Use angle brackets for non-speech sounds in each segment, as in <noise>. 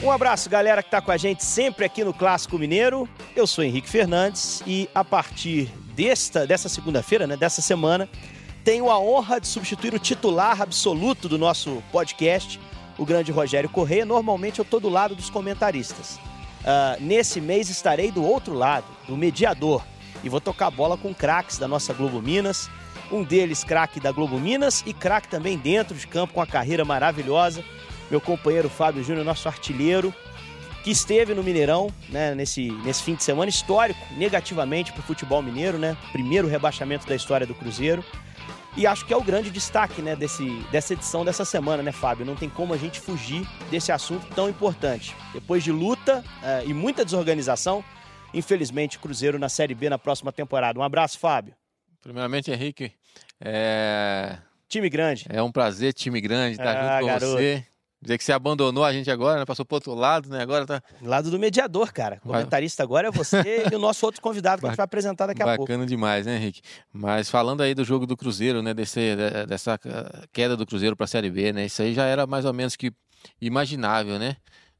Um abraço, galera que está com a gente sempre aqui no Clássico Mineiro. Eu sou Henrique Fernandes e a partir desta, dessa segunda-feira, né, dessa semana, tenho a honra de substituir o titular absoluto do nosso podcast, o grande Rogério Corrêa. Normalmente eu estou do lado dos comentaristas. Uh, nesse mês estarei do outro lado, do mediador, e vou tocar bola com craques da nossa Globo Minas. Um deles, craque da Globo Minas e craque também dentro de campo com a carreira maravilhosa meu companheiro Fábio Júnior, nosso artilheiro, que esteve no Mineirão né, nesse, nesse fim de semana histórico, negativamente para o futebol mineiro, né? Primeiro rebaixamento da história do Cruzeiro. E acho que é o grande destaque né, desse, dessa edição dessa semana, né, Fábio? Não tem como a gente fugir desse assunto tão importante. Depois de luta uh, e muita desorganização, infelizmente, Cruzeiro na Série B na próxima temporada. Um abraço, Fábio. Primeiramente, Henrique, é... Time grande. É um prazer, time grande, estar ah, junto com garoto. você. Dizer que você abandonou a gente agora, né? Passou pro outro lado, né? Agora tá. Lado do mediador, cara. O comentarista agora é você <laughs> e o nosso outro convidado que a gente vai apresentar daqui a Bacana pouco. Bacana demais, né, Henrique? Mas falando aí do jogo do Cruzeiro, né? Desse, dessa queda do Cruzeiro pra Série B, né? Isso aí já era mais ou menos que imaginável, né?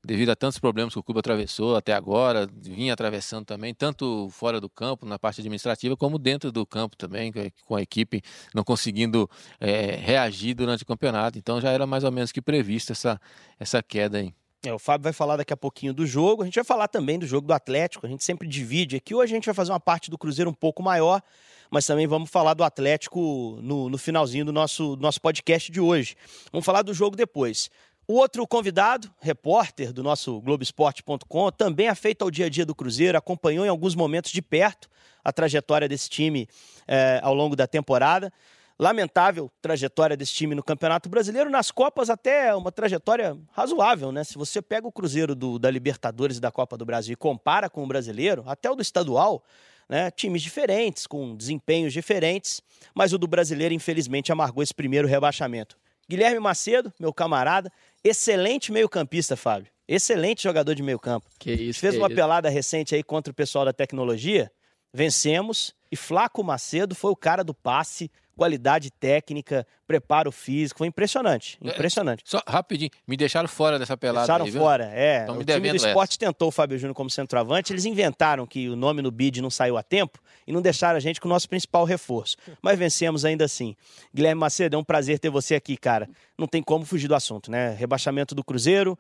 Devido a tantos problemas que o clube atravessou até agora, vinha atravessando também, tanto fora do campo, na parte administrativa, como dentro do campo também, com a equipe não conseguindo é, reagir durante o campeonato. Então já era mais ou menos que prevista essa, essa queda aí. É, o Fábio vai falar daqui a pouquinho do jogo, a gente vai falar também do jogo do Atlético, a gente sempre divide aqui, ou a gente vai fazer uma parte do Cruzeiro um pouco maior, mas também vamos falar do Atlético no, no finalzinho do nosso, do nosso podcast de hoje. Vamos falar do jogo depois. O outro convidado, repórter do nosso Globoesporte.com, também afeito ao dia a dia do Cruzeiro, acompanhou em alguns momentos de perto a trajetória desse time eh, ao longo da temporada. Lamentável trajetória desse time no Campeonato Brasileiro, nas Copas até uma trajetória razoável, né? Se você pega o Cruzeiro do, da Libertadores e da Copa do Brasil e compara com o brasileiro, até o do estadual, né? Times diferentes, com desempenhos diferentes, mas o do brasileiro, infelizmente, amargou esse primeiro rebaixamento. Guilherme Macedo, meu camarada, excelente meio-campista, Fábio. Excelente jogador de meio-campo. Que isso. Fez que uma isso. pelada recente aí contra o pessoal da tecnologia. Vencemos. E Flaco Macedo foi o cara do passe, qualidade técnica, preparo físico. Foi impressionante. É, impressionante. É, só rapidinho, me deixaram fora dessa pelada. Deixaram aí, fora, é. Então, o time do esporte essa. tentou o Fábio Júnior como centroavante. Eles inventaram que o nome no bid não saiu a tempo e não deixaram a gente com o nosso principal reforço. Mas vencemos ainda assim. Guilherme Macedo, é um prazer ter você aqui, cara. Não tem como fugir do assunto, né? Rebaixamento do Cruzeiro,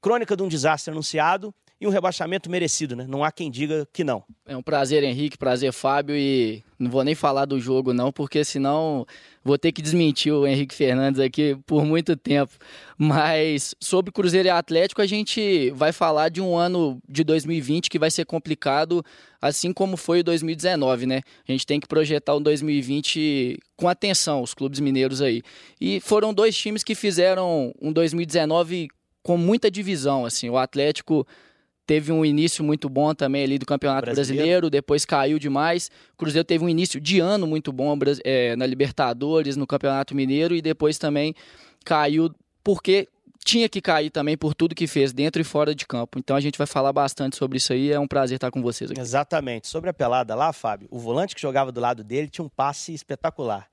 crônica de um desastre anunciado e um rebaixamento merecido, né? Não há quem diga que não. É um prazer, Henrique, prazer, Fábio, e não vou nem falar do jogo, não, porque senão vou ter que desmentir o Henrique Fernandes aqui por muito tempo. Mas sobre Cruzeiro e Atlético, a gente vai falar de um ano de 2020 que vai ser complicado, assim como foi o 2019, né? A gente tem que projetar o 2020 com atenção, os clubes mineiros aí. E foram dois times que fizeram um 2019 com muita divisão, assim. O Atlético teve um início muito bom também ali do Campeonato Brasileiro, Brasileiro depois caiu demais. O Cruzeiro teve um início de ano muito bom é, na Libertadores, no Campeonato Mineiro e depois também caiu porque tinha que cair também por tudo que fez dentro e fora de campo. Então a gente vai falar bastante sobre isso aí. É um prazer estar com vocês aqui. Exatamente. Sobre a pelada lá, Fábio, o volante que jogava do lado dele tinha um passe espetacular.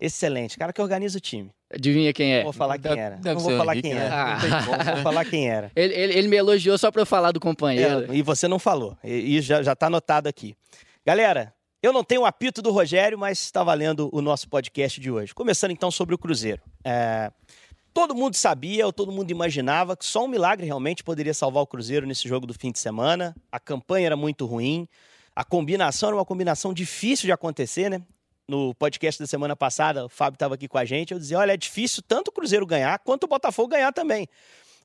Excelente. Cara que organiza o time. Adivinha quem é? Vou falar quem era. Deve não vou falar quem era. Ah. Vou falar quem era. Ele, ele, ele me elogiou só para eu falar do companheiro. É, e você não falou. E, e já, já tá anotado aqui. Galera, eu não tenho o apito do Rogério, mas está valendo o nosso podcast de hoje. Começando então sobre o Cruzeiro. É, todo mundo sabia, ou todo mundo imaginava que só um milagre realmente poderia salvar o Cruzeiro nesse jogo do fim de semana. A campanha era muito ruim. A combinação era uma combinação difícil de acontecer, né? No podcast da semana passada, o Fábio estava aqui com a gente, eu dizia, olha, é difícil tanto o Cruzeiro ganhar quanto o Botafogo ganhar também.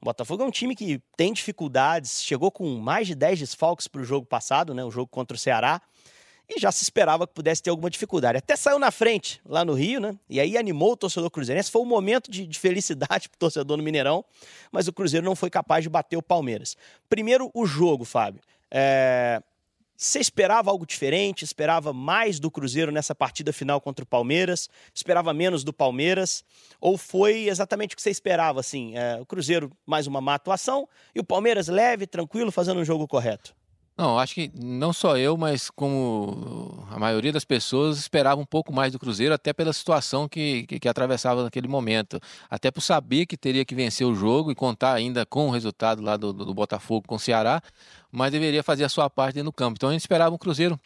O Botafogo é um time que tem dificuldades, chegou com mais de 10 desfalques para o jogo passado, né, o jogo contra o Ceará, e já se esperava que pudesse ter alguma dificuldade. Até saiu na frente lá no Rio, né? E aí animou o torcedor cruzeirense. Foi um momento de, de felicidade <laughs> para o torcedor no Mineirão, mas o Cruzeiro não foi capaz de bater o Palmeiras. Primeiro, o jogo, Fábio. É... Você esperava algo diferente? Esperava mais do Cruzeiro nessa partida final contra o Palmeiras? Esperava menos do Palmeiras? Ou foi exatamente o que você esperava? Assim, é, o Cruzeiro mais uma má atuação e o Palmeiras leve, tranquilo, fazendo um jogo correto? Não, acho que não só eu, mas como a maioria das pessoas esperava um pouco mais do Cruzeiro, até pela situação que, que, que atravessava naquele momento. Até por saber que teria que vencer o jogo e contar ainda com o resultado lá do, do Botafogo com o Ceará, mas deveria fazer a sua parte no campo. Então a gente esperava um Cruzeiro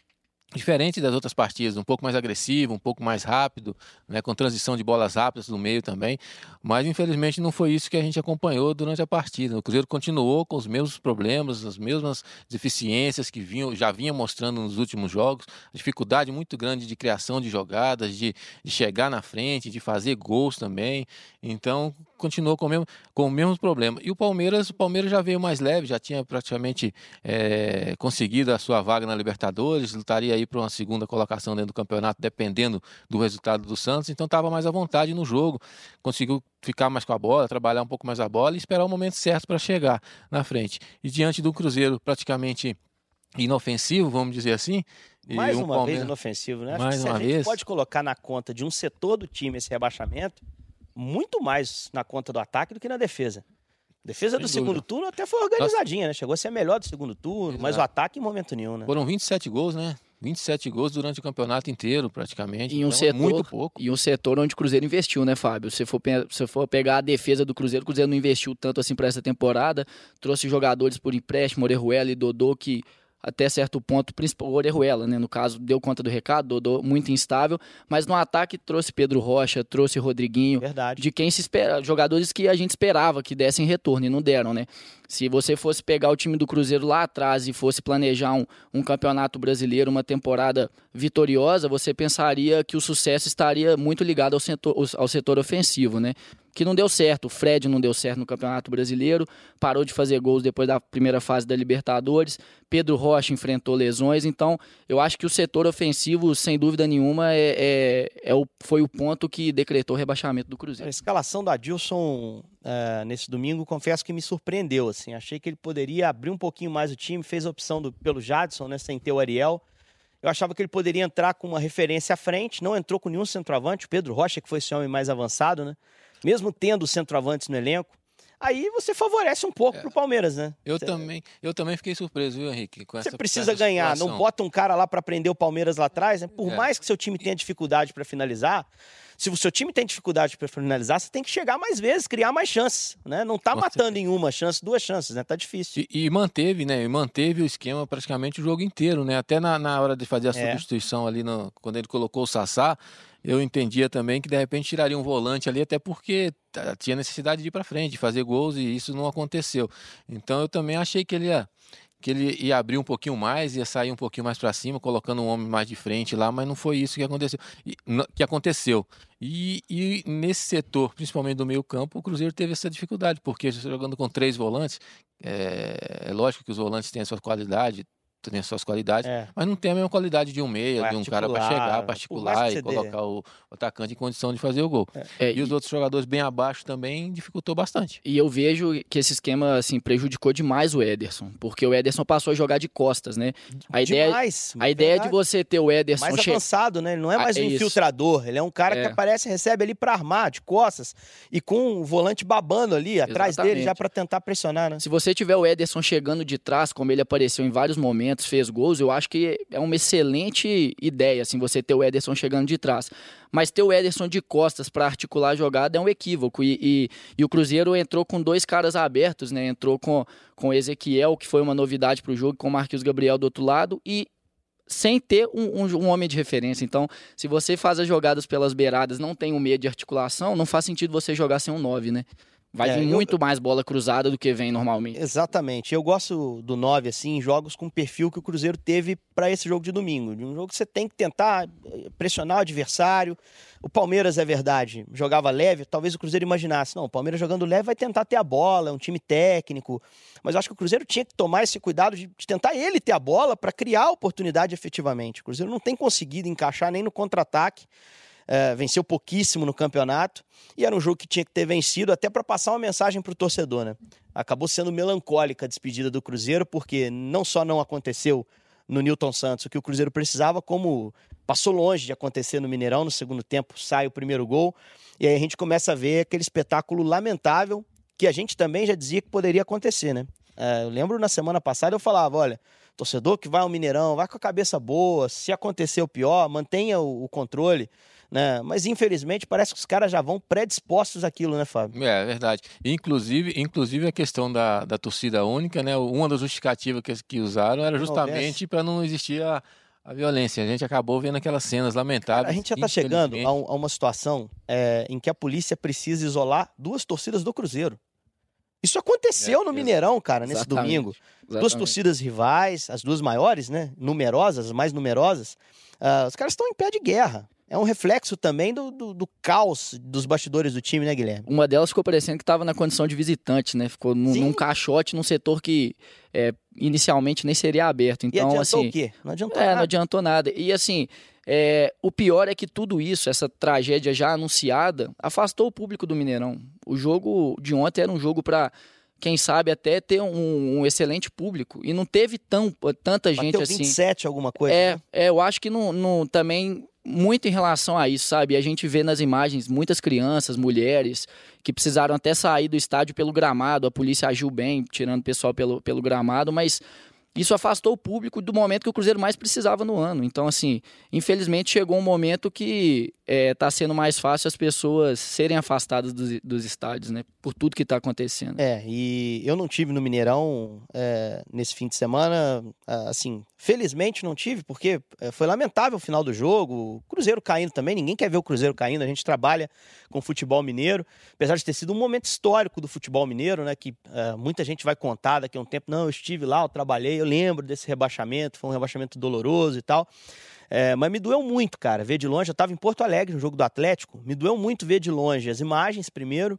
diferente das outras partidas, um pouco mais agressivo, um pouco mais rápido, né, com transição de bolas rápidas no meio também, mas infelizmente não foi isso que a gente acompanhou durante a partida. O Cruzeiro continuou com os mesmos problemas, as mesmas deficiências que vinham, já vinha mostrando nos últimos jogos, dificuldade muito grande de criação de jogadas, de, de chegar na frente, de fazer gols também. Então continuou com o mesmo, com o mesmo problema. E o Palmeiras, o Palmeiras já veio mais leve, já tinha praticamente é, conseguido a sua vaga na Libertadores, lutaria aí para uma segunda colocação dentro do campeonato, dependendo do resultado do Santos. Então estava mais à vontade no jogo, conseguiu ficar mais com a bola, trabalhar um pouco mais a bola e esperar o momento certo para chegar na frente. E diante do Cruzeiro praticamente inofensivo, vamos dizer assim. Mais um uma Palmeiras... vez inofensivo, né? Acho mais que se uma a gente vez. pode colocar na conta de um setor do time esse rebaixamento, muito mais na conta do ataque do que na defesa. Defesa do segundo turno até foi organizadinha, né? Chegou a ser melhor do segundo turno, mas o Exato. ataque em momento nenhum, né? Foram 27 gols, né? 27 gols durante o campeonato inteiro, praticamente. E um Então, setor, muito pouco. E um setor onde o Cruzeiro investiu, né, Fábio? Se for, se for pegar a defesa do Cruzeiro, o Cruzeiro não investiu tanto assim para essa temporada. Trouxe jogadores por empréstimo, Orejuela e Dodô, que até certo ponto, principal Orejuela, né? No caso, deu conta do recado, Dodô muito instável. Mas no ataque trouxe Pedro Rocha, trouxe Rodriguinho. Verdade. De quem se espera, jogadores que a gente esperava que dessem retorno e não deram, né? Se você fosse pegar o time do Cruzeiro lá atrás e fosse planejar um, um campeonato brasileiro, uma temporada vitoriosa, você pensaria que o sucesso estaria muito ligado ao setor, ao setor ofensivo, né? Que não deu certo. O Fred não deu certo no Campeonato Brasileiro, parou de fazer gols depois da primeira fase da Libertadores. Pedro Rocha enfrentou lesões, então eu acho que o setor ofensivo, sem dúvida nenhuma, é, é- é o, foi o ponto que decretou o rebaixamento do A Cruzeiro. escalação do Adilson eh, nesse domingo, confesso que me surpreendeu. Assim. Achei que ele poderia abrir um pouquinho mais o time, fez a opção do- pelo Jadson, né, sem ter o Ariel. Eu achava que ele poderia entrar com uma referência à frente, não entrou com nenhum centroavante. O Pedro Rocha, que foi esse homem mais avançado, né? Mesmo tendo centroavantes no elenco. Aí você favorece um pouco pro Palmeiras, né? Eu Cê- também, eu também fiquei surpreso, viu, Henrique? Com Você precisa ganhar, não bota um cara lá para prender o Palmeiras lá atrás, né? Por É. mais que seu time tenha dificuldade para finalizar, se o seu time tem dificuldade para finalizar, você tem que chegar mais vezes, criar mais chances, né? Não tá matando em uma chance, duas chances, né? Tá difícil. E, e manteve, né? E manteve o esquema praticamente o jogo inteiro, né? Até na, na hora de fazer a É. substituição ali, no, quando ele colocou o Sassá, eu entendia também que de repente tiraria um volante ali, até porque tinha necessidade de ir para frente, de fazer gols, e isso não aconteceu. Então eu também achei que ele ia, que ele ia abrir um pouquinho mais, ia sair um pouquinho mais para cima, colocando um homem mais de frente lá, mas não foi isso que aconteceu. E- que aconteceu. E, e nesse setor, principalmente do meio campo, o Cruzeiro teve essa dificuldade, porque jogando com três volantes, é, é lógico que os volantes têm a sua qualidade, as suas qualidades, É. mas não tem a mesma qualidade de um meia, de um cara para chegar, por para mais articular que e dê. colocar o, o atacante em condição de fazer o gol. É, E os outros jogadores bem abaixo também dificultou bastante. E eu vejo que esse esquema assim prejudicou demais o Ederson, porque o Ederson passou a jogar de costas, né? A ideia, Demais, a ideia de você ter o Ederson mais che- avançado, né? Ele não é Ah, mais um é infiltrador, ele é um cara que É. aparece, recebe ali para armar de costas e com o volante babando ali atrás dele Exatamente. já para tentar pressionar, né? Se você tiver o Ederson chegando de trás, como ele apareceu em vários momentos, fez gols, eu acho que é uma excelente ideia, assim, você ter o Ederson chegando de trás. Mas ter o Ederson de costas para articular a jogada é um equívoco. E, e- e o Cruzeiro entrou com dois caras abertos, né? Entrou com, com Ezequiel, que foi uma novidade para o jogo, com o Marquinhos Gabriel do outro lado, e sem ter um, um- um homem de referência. Então, se você faz as jogadas pelas beiradas, não tem um meio de articulação, não faz sentido você jogar sem um 9, né? Vai É, vir eu- muito mais bola cruzada do que vem normalmente. Exatamente. Eu gosto do 9, assim, em jogos com o perfil que o Cruzeiro teve para esse jogo de domingo. De um jogo que você tem que tentar eh, pressionar o adversário. O Palmeiras, é verdade, jogava leve. Talvez o Cruzeiro imaginasse, não, o Palmeiras jogando leve vai tentar ter a bola, é um time técnico. Mas eu acho que o Cruzeiro tinha que tomar esse cuidado de, de tentar ele ter a bola para criar a oportunidade efetivamente. O Cruzeiro não tem conseguido encaixar nem no contra-ataque. É, venceu pouquíssimo no campeonato e era um jogo que tinha que ter vencido até para passar uma mensagem para o torcedor, né? Acabou sendo melancólica a despedida do Cruzeiro porque não só não aconteceu no Newton Santos o que o Cruzeiro precisava, como passou longe de acontecer no Mineirão no segundo tempo, sai o primeiro gol e aí a gente começa a ver aquele espetáculo lamentável que a gente também já dizia que poderia acontecer, né? É, eu lembro na semana passada eu falava, olha, Torcedor que vai ao Mineirão, vai com a cabeça boa, se acontecer o pior, mantenha o controle. Né? Mas infelizmente parece que os caras já vão predispostos àquilo, né, Fábio? É, é verdade. Inclusive, inclusive a questão da, da torcida única, né? Uma das justificativas que, que usaram era justamente para não existir a, a violência. A gente acabou vendo aquelas cenas lamentáveis. a gente já está chegando a, um, a, uma situação é, em que a polícia precisa isolar duas torcidas do Cruzeiro. Isso aconteceu é, no Mineirão, cara, nesse exatamente, domingo. Exatamente. Duas torcidas rivais, as duas maiores, né? Numerosas, as mais numerosas. Uh, os caras estão em pé de guerra é um reflexo também do, do, do, caos dos bastidores do time, né, Guilherme? Uma delas ficou parecendo que estava na condição de visitante, né? Ficou num, num caixote, num setor que é, inicialmente nem seria aberto. Então, assim. o quê? Não adiantou é, nada. não adiantou nada. E assim. É, o pior é que tudo isso, essa tragédia já anunciada, afastou o público do Mineirão. O jogo de ontem era um jogo para quem sabe até ter um, um, excelente público. E não teve tão, tanta Bateu gente 27, assim. 27 alguma coisa. É, né? é eu acho que não, não, também muito em relação a isso, sabe? A gente vê nas imagens muitas crianças, mulheres, que precisaram até sair do estádio pelo gramado. A polícia agiu bem, tirando o pessoal pelo, pelo gramado, mas isso afastou o público do momento que o Cruzeiro mais precisava no ano. Então, assim, infelizmente chegou um momento que está é, sendo mais fácil as pessoas serem afastadas dos, dos estádios, né? Por tudo que está acontecendo. É, e eu não tive no Mineirão é, nesse fim de semana, assim, felizmente não tive, porque é, foi lamentável o final do jogo, o Cruzeiro caindo também, ninguém quer ver o Cruzeiro caindo, a gente trabalha com futebol mineiro, apesar de ter sido um momento histórico do futebol mineiro, né? Que é, muita gente vai contar daqui a um tempo, não, eu estive lá, eu trabalhei, eu lembro desse rebaixamento, foi um rebaixamento doloroso e tal. É, mas me doeu muito, cara, ver de longe. Eu estava em Porto Alegre, no jogo do Atlético. Me doeu muito ver de longe as imagens, primeiro,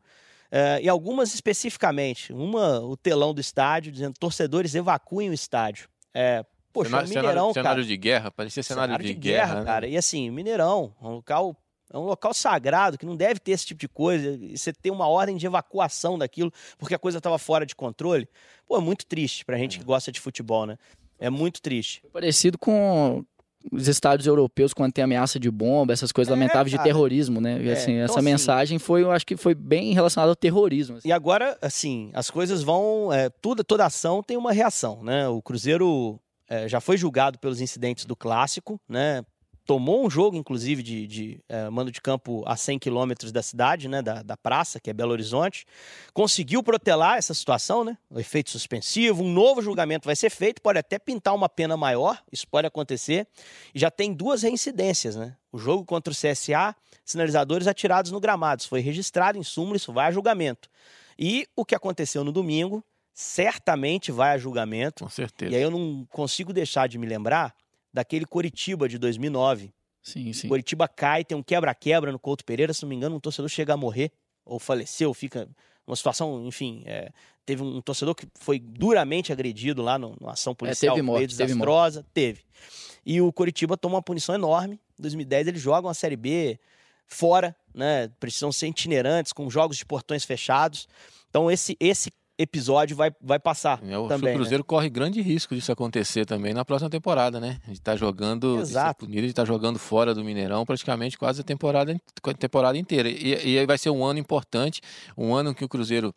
é, e algumas especificamente. Uma, o telão do estádio, dizendo torcedores evacuem o estádio. É, poxa, cenário, Mineirão, cenário, cara. Cenário de guerra, parecia cenário, cenário de, de, guerra, guerra né? cara. E assim, Mineirão, um local é um local sagrado que não deve ter esse tipo de coisa. E você ter uma ordem de evacuação daquilo porque a coisa estava fora de controle. Pô, é muito triste pra gente é. que gosta de futebol, né? É muito triste. Parecido com os estádios europeus quando tem ameaça de bomba, essas coisas é, lamentáveis cara. de terrorismo, né? É, assim, então, essa assim, mensagem foi, eu acho que foi bem relacionada ao terrorismo. Assim. E agora, assim, as coisas vão. É, tudo, toda ação tem uma reação, né? O Cruzeiro é, já foi julgado pelos incidentes do clássico, né? Tomou um jogo, inclusive, de, de é, mando de campo a 100 quilômetros da cidade, né, da, da praça, que é Belo Horizonte. Conseguiu protelar essa situação, né? O efeito suspensivo, um novo julgamento vai ser feito, pode até pintar uma pena maior, isso pode acontecer. E já tem duas reincidências, né? O jogo contra o CSA, sinalizadores atirados no gramado. Isso foi registrado em súmula, isso vai a julgamento. E o que aconteceu no domingo, certamente vai a julgamento. Com certeza. E aí eu não consigo deixar de me lembrar daquele Coritiba de 2009. Sim, sim. Coritiba cai, tem um quebra-quebra no Couto Pereira, se não me engano, um torcedor chega a morrer, ou faleceu, fica uma situação, enfim, é, teve um torcedor que foi duramente agredido lá no, numa ação policial é, teve morte, desastrosa, teve, teve. E o Coritiba toma uma punição enorme. Em 2010 eles jogam a Série B fora, né? Precisam ser itinerantes, com jogos de portões fechados. Então esse, esse episódio vai, vai passar. O também, né? Cruzeiro né? corre grande risco disso acontecer também na próxima temporada, né? A gente tá jogando. Exato. A gente tá jogando fora do Mineirão praticamente quase a temporada, temporada inteira. E, e aí vai ser um ano importante, um ano que o Cruzeiro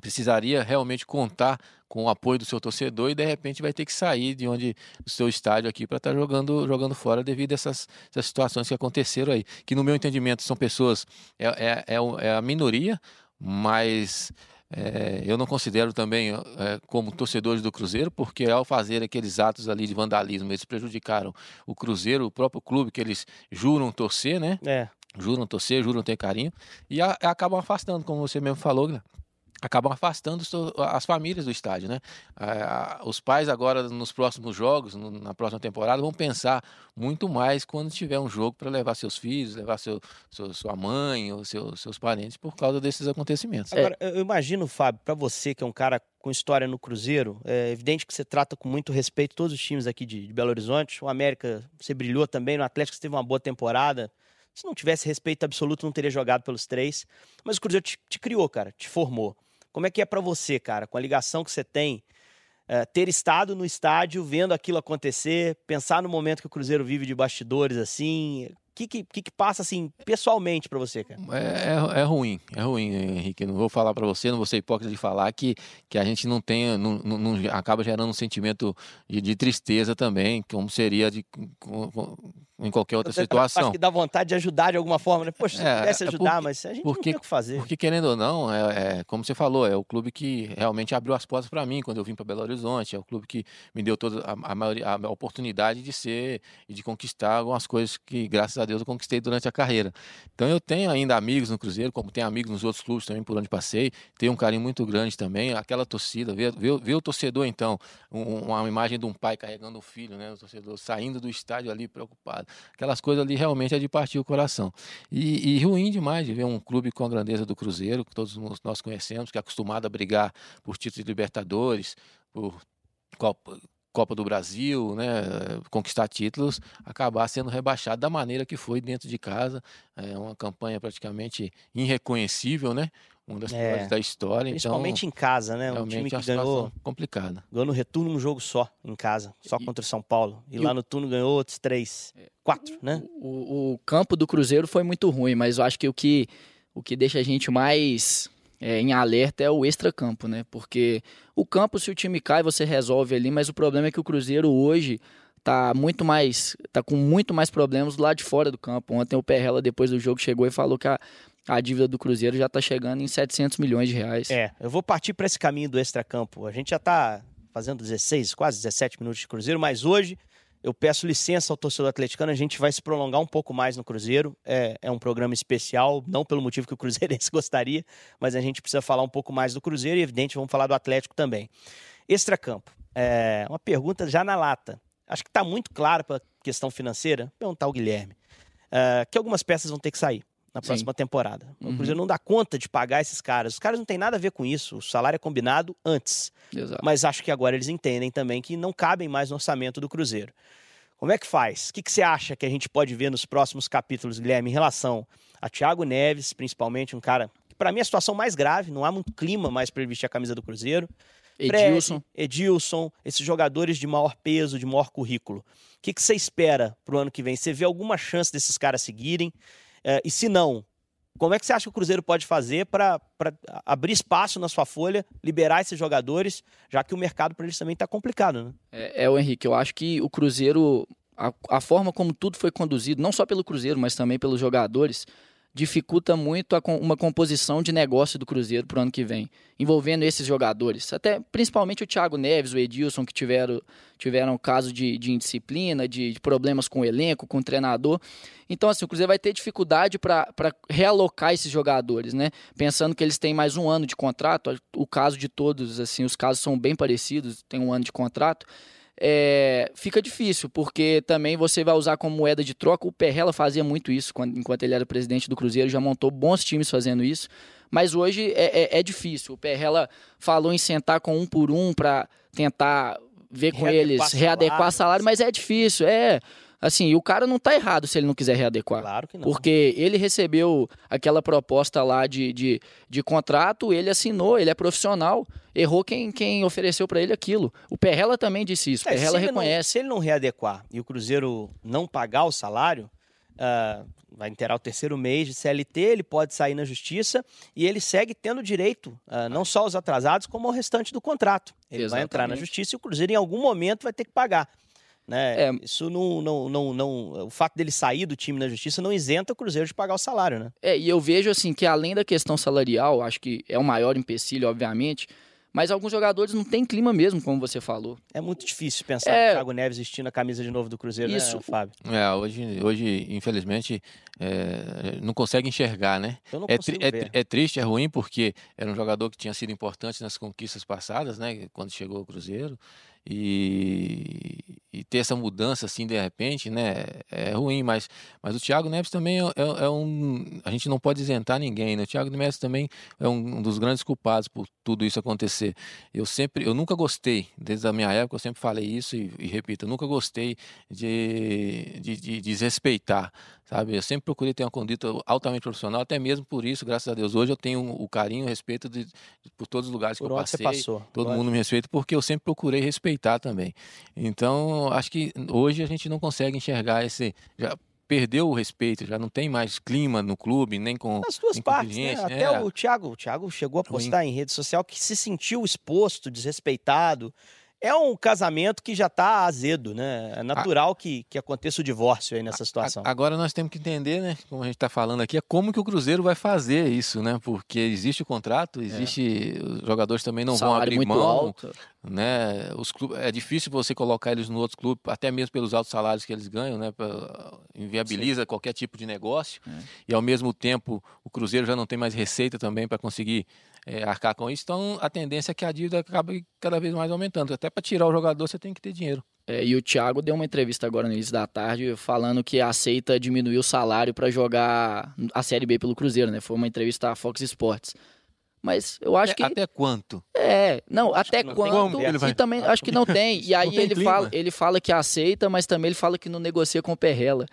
precisaria realmente contar com o apoio do seu torcedor e de repente vai ter que sair de onde do seu estádio aqui para estar tá jogando jogando fora devido a essas, essas situações que aconteceram aí que no meu entendimento são pessoas é, é, é, é a minoria mas é, eu não considero também é, como torcedores do Cruzeiro, porque ao fazer aqueles atos ali de vandalismo, eles prejudicaram o Cruzeiro, o próprio clube que eles juram torcer, né? É. Juram torcer, juram ter carinho, e a, acabam afastando, como você mesmo falou, Guilherme acabam afastando as famílias do estádio, né? Os pais agora nos próximos jogos, na próxima temporada, vão pensar muito mais quando tiver um jogo para levar seus filhos, levar seu, seu, sua mãe ou seu, seus parentes por causa desses acontecimentos. Agora, eu imagino, Fábio, para você que é um cara com história no Cruzeiro, é evidente que você trata com muito respeito todos os times aqui de, de Belo Horizonte. O América, você brilhou também, no Atlético você teve uma boa temporada. Se não tivesse respeito absoluto, não teria jogado pelos três. Mas o Cruzeiro te, te criou, cara, te formou. Como é que é para você, cara, com a ligação que você tem, é, ter estado no estádio, vendo aquilo acontecer, pensar no momento que o Cruzeiro vive de bastidores assim? que, que, que, que passa, assim, pessoalmente para você, cara? É, é, é, ruim, é ruim, Henrique. Não vou falar para você, não vou ser hipócrita de falar que, que a gente não tem, não, não, não acaba gerando um sentimento de, de, tristeza também, como seria de, em qualquer outra situação. Acho que dá vontade de ajudar de alguma forma, né? Poxa, se é, pudesse é ajudar, porque, mas a gente porque, não tem o que fazer. Porque, querendo ou não, é, é, como você falou, é o clube que realmente abriu as portas para mim quando eu vim para Belo Horizonte, é o clube que me deu toda a, a, maioria, a oportunidade de ser e de conquistar algumas coisas que, graças a Deus, eu conquistei durante a carreira. Então eu tenho ainda amigos no Cruzeiro, como tenho amigos nos outros clubes também por onde passei, tenho um carinho muito grande também, aquela torcida, ver, ver, ver o torcedor então, um, uma imagem de um pai carregando um filho, né, o torcedor saindo do estádio ali preocupado, aquelas coisas ali realmente é de partir o coração. E, e ruim demais de ver um clube com a grandeza do Cruzeiro, que todos nós conhecemos, que é acostumado a brigar por títulos de Libertadores, por Copa, Copa do Brasil, né, conquistar títulos, acabar sendo rebaixado da maneira que foi dentro de casa. É uma campanha praticamente irreconhecível, né? Uma das é, piores da história. Então principalmente então, em casa, né? Um time que ganhou. complicada. Ganhou no retorno um jogo só, em casa, só e, contra o São Paulo. E, e lá o, no turno ganhou outros três, é, quatro, né? O, o, campo do Cruzeiro foi muito ruim, mas eu acho que o que, o que deixa a gente mais é, em alerta é o extra-campo, né? Porque o campo, se o time cai, você resolve ali, mas o problema é que o Cruzeiro hoje tá muito mais. tá com muito mais problemas do lado de fora do campo. Ontem o Perrella, depois do jogo, chegou e falou que a, a dívida do Cruzeiro já está chegando em 700 milhões de reais. É, eu vou partir para esse caminho do extra-campo. A gente já está fazendo 16, quase 17 minutos de Cruzeiro, mas hoje eu peço licença ao torcedor atleticano, a gente vai se prolongar um pouco mais no Cruzeiro. É, é um programa especial, não pelo motivo que o Cruzeirense <laughs> gostaria, mas a gente precisa falar um pouco mais do Cruzeiro e, evidente, vamos falar do Atlético também. Extracampo. É uma pergunta já na lata. Acho que está muito claro para a questão financeira. Perguntar ao Guilherme. É, que algumas peças vão ter que sair na próxima Sim. temporada. O uhum. Cruzeiro não dá conta de pagar esses caras. Os caras não têm nada a ver com isso. O salário é combinado antes. Exato. Mas acho que agora eles entendem também que não cabem mais no orçamento do Cruzeiro. Como é que faz? O que, que você acha que a gente pode ver nos próximos capítulos, Guilherme, em relação a Thiago Neves, principalmente um cara que para mim é a situação mais grave, não há muito clima mais para ele vestir a camisa do Cruzeiro. Edilson. Fred, Edilson, esses jogadores de maior peso, de maior currículo. O que, que você espera para o ano que vem? Você vê alguma chance desses caras seguirem? É, e se não, como é que você acha que o Cruzeiro pode fazer para abrir espaço na sua folha, liberar esses jogadores, já que o mercado para eles também está complicado, né? É, é, o Henrique, eu acho que o Cruzeiro, a, a, forma como tudo foi conduzido, não só pelo Cruzeiro, mas também pelos jogadores, dificulta muito uma composição de negócio do Cruzeiro para o ano que vem, envolvendo esses jogadores. Até principalmente o Thiago Neves, o Edilson, que tiveram, tiveram caso de, de indisciplina, de, de, problemas com o elenco, com o treinador. Então, assim, o Cruzeiro vai ter dificuldade para realocar esses jogadores, né? Pensando que eles têm mais um ano de contrato, o caso de todos, assim, os casos são bem parecidos, tem um ano de contrato é, fica difícil, porque também você vai usar como moeda de troca. O Perrella fazia muito isso quando, enquanto ele era presidente do Cruzeiro, já montou bons times fazendo isso. Mas hoje é, é, é difícil. O Perrella falou em sentar com um por um para tentar ver com readequar eles, salário, readequar salário, mas é difícil. É. Assim, o cara não tá errado se ele não quiser readequar. Claro que não. Porque ele recebeu aquela proposta lá de, de, de contrato, ele assinou, ele é profissional. Errou quem, quem ofereceu para ele aquilo. O Perrella também disse isso. É, Perrella se reconhece. Não, se ele não readequar e o Cruzeiro não pagar o salário, uh, vai inteirar o terceiro mês de CLT, ele pode sair na justiça e ele segue tendo direito, uh, não só aos atrasados, como ao restante do contrato. Ele Exatamente. vai entrar na justiça e o Cruzeiro em algum momento vai ter que pagar. Né? É. Isso não, não, não, não. O fato dele sair do time na justiça não isenta o Cruzeiro de pagar o salário, né? É, e eu vejo assim que além da questão salarial, acho que é o maior empecilho, obviamente. Mas alguns jogadores não têm clima mesmo, como você falou. É muito difícil pensar é... o Thiago Neves vestindo a camisa de novo do Cruzeiro, né, Isso. né, Fábio? É, hoje, hoje infelizmente, é, não consegue enxergar, né? Eu não é, é, é, triste, é ruim, porque era um jogador que tinha sido importante nas conquistas passadas, né? Quando chegou ao Cruzeiro. E, e, ter essa mudança assim de repente, né, é ruim, mas, mas o Thiago Neves também é, é, é um, a gente não pode isentar ninguém, né? O Thiago Neves também é um, um, dos grandes culpados por tudo isso acontecer. Eu sempre, eu nunca gostei, desde a minha época eu sempre falei isso e, e repito, eu nunca gostei de, de, de desrespeitar sabe? Eu sempre procurei ter uma conduta altamente profissional, até mesmo por isso, graças a Deus, hoje eu tenho o carinho, o respeito de, de por todos os lugares por que eu passei. passou. Todo mundo me respeita porque eu sempre procurei respeitar também. Então, acho que hoje a gente não consegue enxergar esse já perdeu o respeito, já não tem mais clima no clube, nem com As duas partes, né? dirigente, Até é. o Thiago, o Thiago chegou a postar em rede social que se sentiu exposto, desrespeitado. É um casamento que já tá azedo, né? É natural que, que aconteça o divórcio aí nessa situação. A- Agora nós temos que entender, né, como a gente está falando aqui, é como que o Cruzeiro vai fazer isso, né? Porque existe o contrato, existe os jogadores também não vão Salário abrir muito mão, alto. né? Os clubes, é difícil você colocar eles no outro clube, até mesmo pelos altos salários que eles ganham, né? pra- Inviabiliza qualquer tipo de negócio. É. E ao mesmo tempo o Cruzeiro já não tem mais receita também para conseguir é, arcar com isso. Então a tendência é que a dívida acabe cada vez mais aumentando. Até para tirar o jogador você tem que ter dinheiro. É, e o Thiago deu uma entrevista agora no início da tarde falando que aceita diminuir o salário para jogar a Série B pelo Cruzeiro, né? Foi uma entrevista à Fox Sports. Mas eu acho até, que até quanto? é, não, Acho até não tem quando como ele vai- e também acho que não tem. <laughs> E aí tem ele clima. fala, ele fala que aceita, mas também ele fala que não negocia com o Perrela.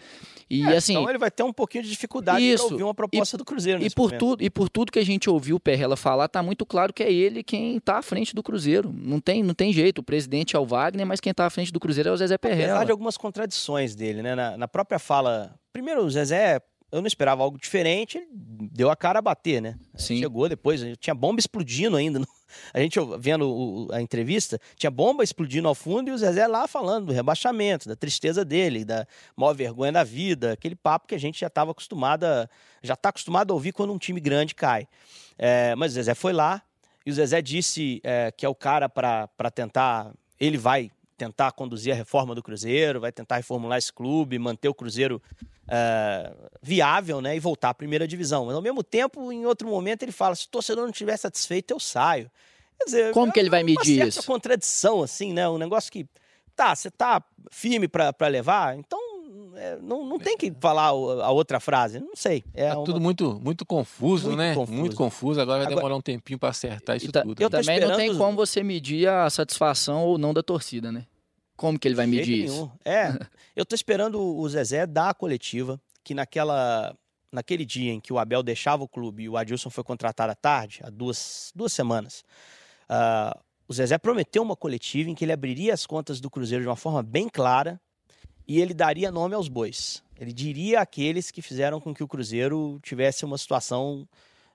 E É, assim, então ele vai ter um pouquinho de dificuldade Isso. ouvir uma proposta do Cruzeiro E por, momento. tudo, e por tudo que a gente ouviu o Perrela falar, tá muito claro que é ele quem tá à frente do Cruzeiro. Não tem, não tem jeito. O presidente é o Wagner, mas quem tá à frente do Cruzeiro é o Zezé Apesar Perrela. de algumas contradições dele, né? Na, na própria fala. Primeiro, o Zezé, eu não esperava algo diferente, deu a cara a bater, né? Sim. Chegou depois, tinha bomba explodindo ainda. <laughs> A gente vendo a entrevista, tinha bomba explodindo ao fundo e o Zezé lá falando do rebaixamento, da tristeza dele, da maior vergonha da vida, aquele papo que a gente já estava acostumado a, já está acostumado a ouvir quando um time grande cai. É, mas o Zezé foi lá e o Zezé disse é, que é o cara para tentar, ele vai tentar conduzir a reforma do Cruzeiro, vai tentar reformular esse clube, manter o Cruzeiro é, viável, né, e voltar à primeira divisão. Mas ao mesmo tempo, em outro momento, ele fala: se o torcedor não estiver satisfeito, eu saio. Quer dizer, Como que ele vai uma medir isso? contradição, assim, né? Um negócio que tá, você tá firme para levar, então é, não, não tem que falar a outra frase. Não sei. É Tá uma- tudo muito, muito confuso, Muito né? confuso. Muito confuso. Agora vai Agora- demorar um tempinho para acertar isso E ta- tudo. eu tô também não tem esperando- como você medir a satisfação ou não da torcida, né? Como que ele vai medir isso? É, <laughs> eu tô esperando o Zezé dar a coletiva, que naquela, naquele dia em que o Abel deixava o clube e o Adilson foi contratado à tarde, há duas, duas semanas, ah, o Zezé prometeu uma coletiva em que ele abriria as contas do Cruzeiro de uma forma bem clara e ele daria nome aos bois. Ele diria aqueles que fizeram com que o Cruzeiro tivesse uma situação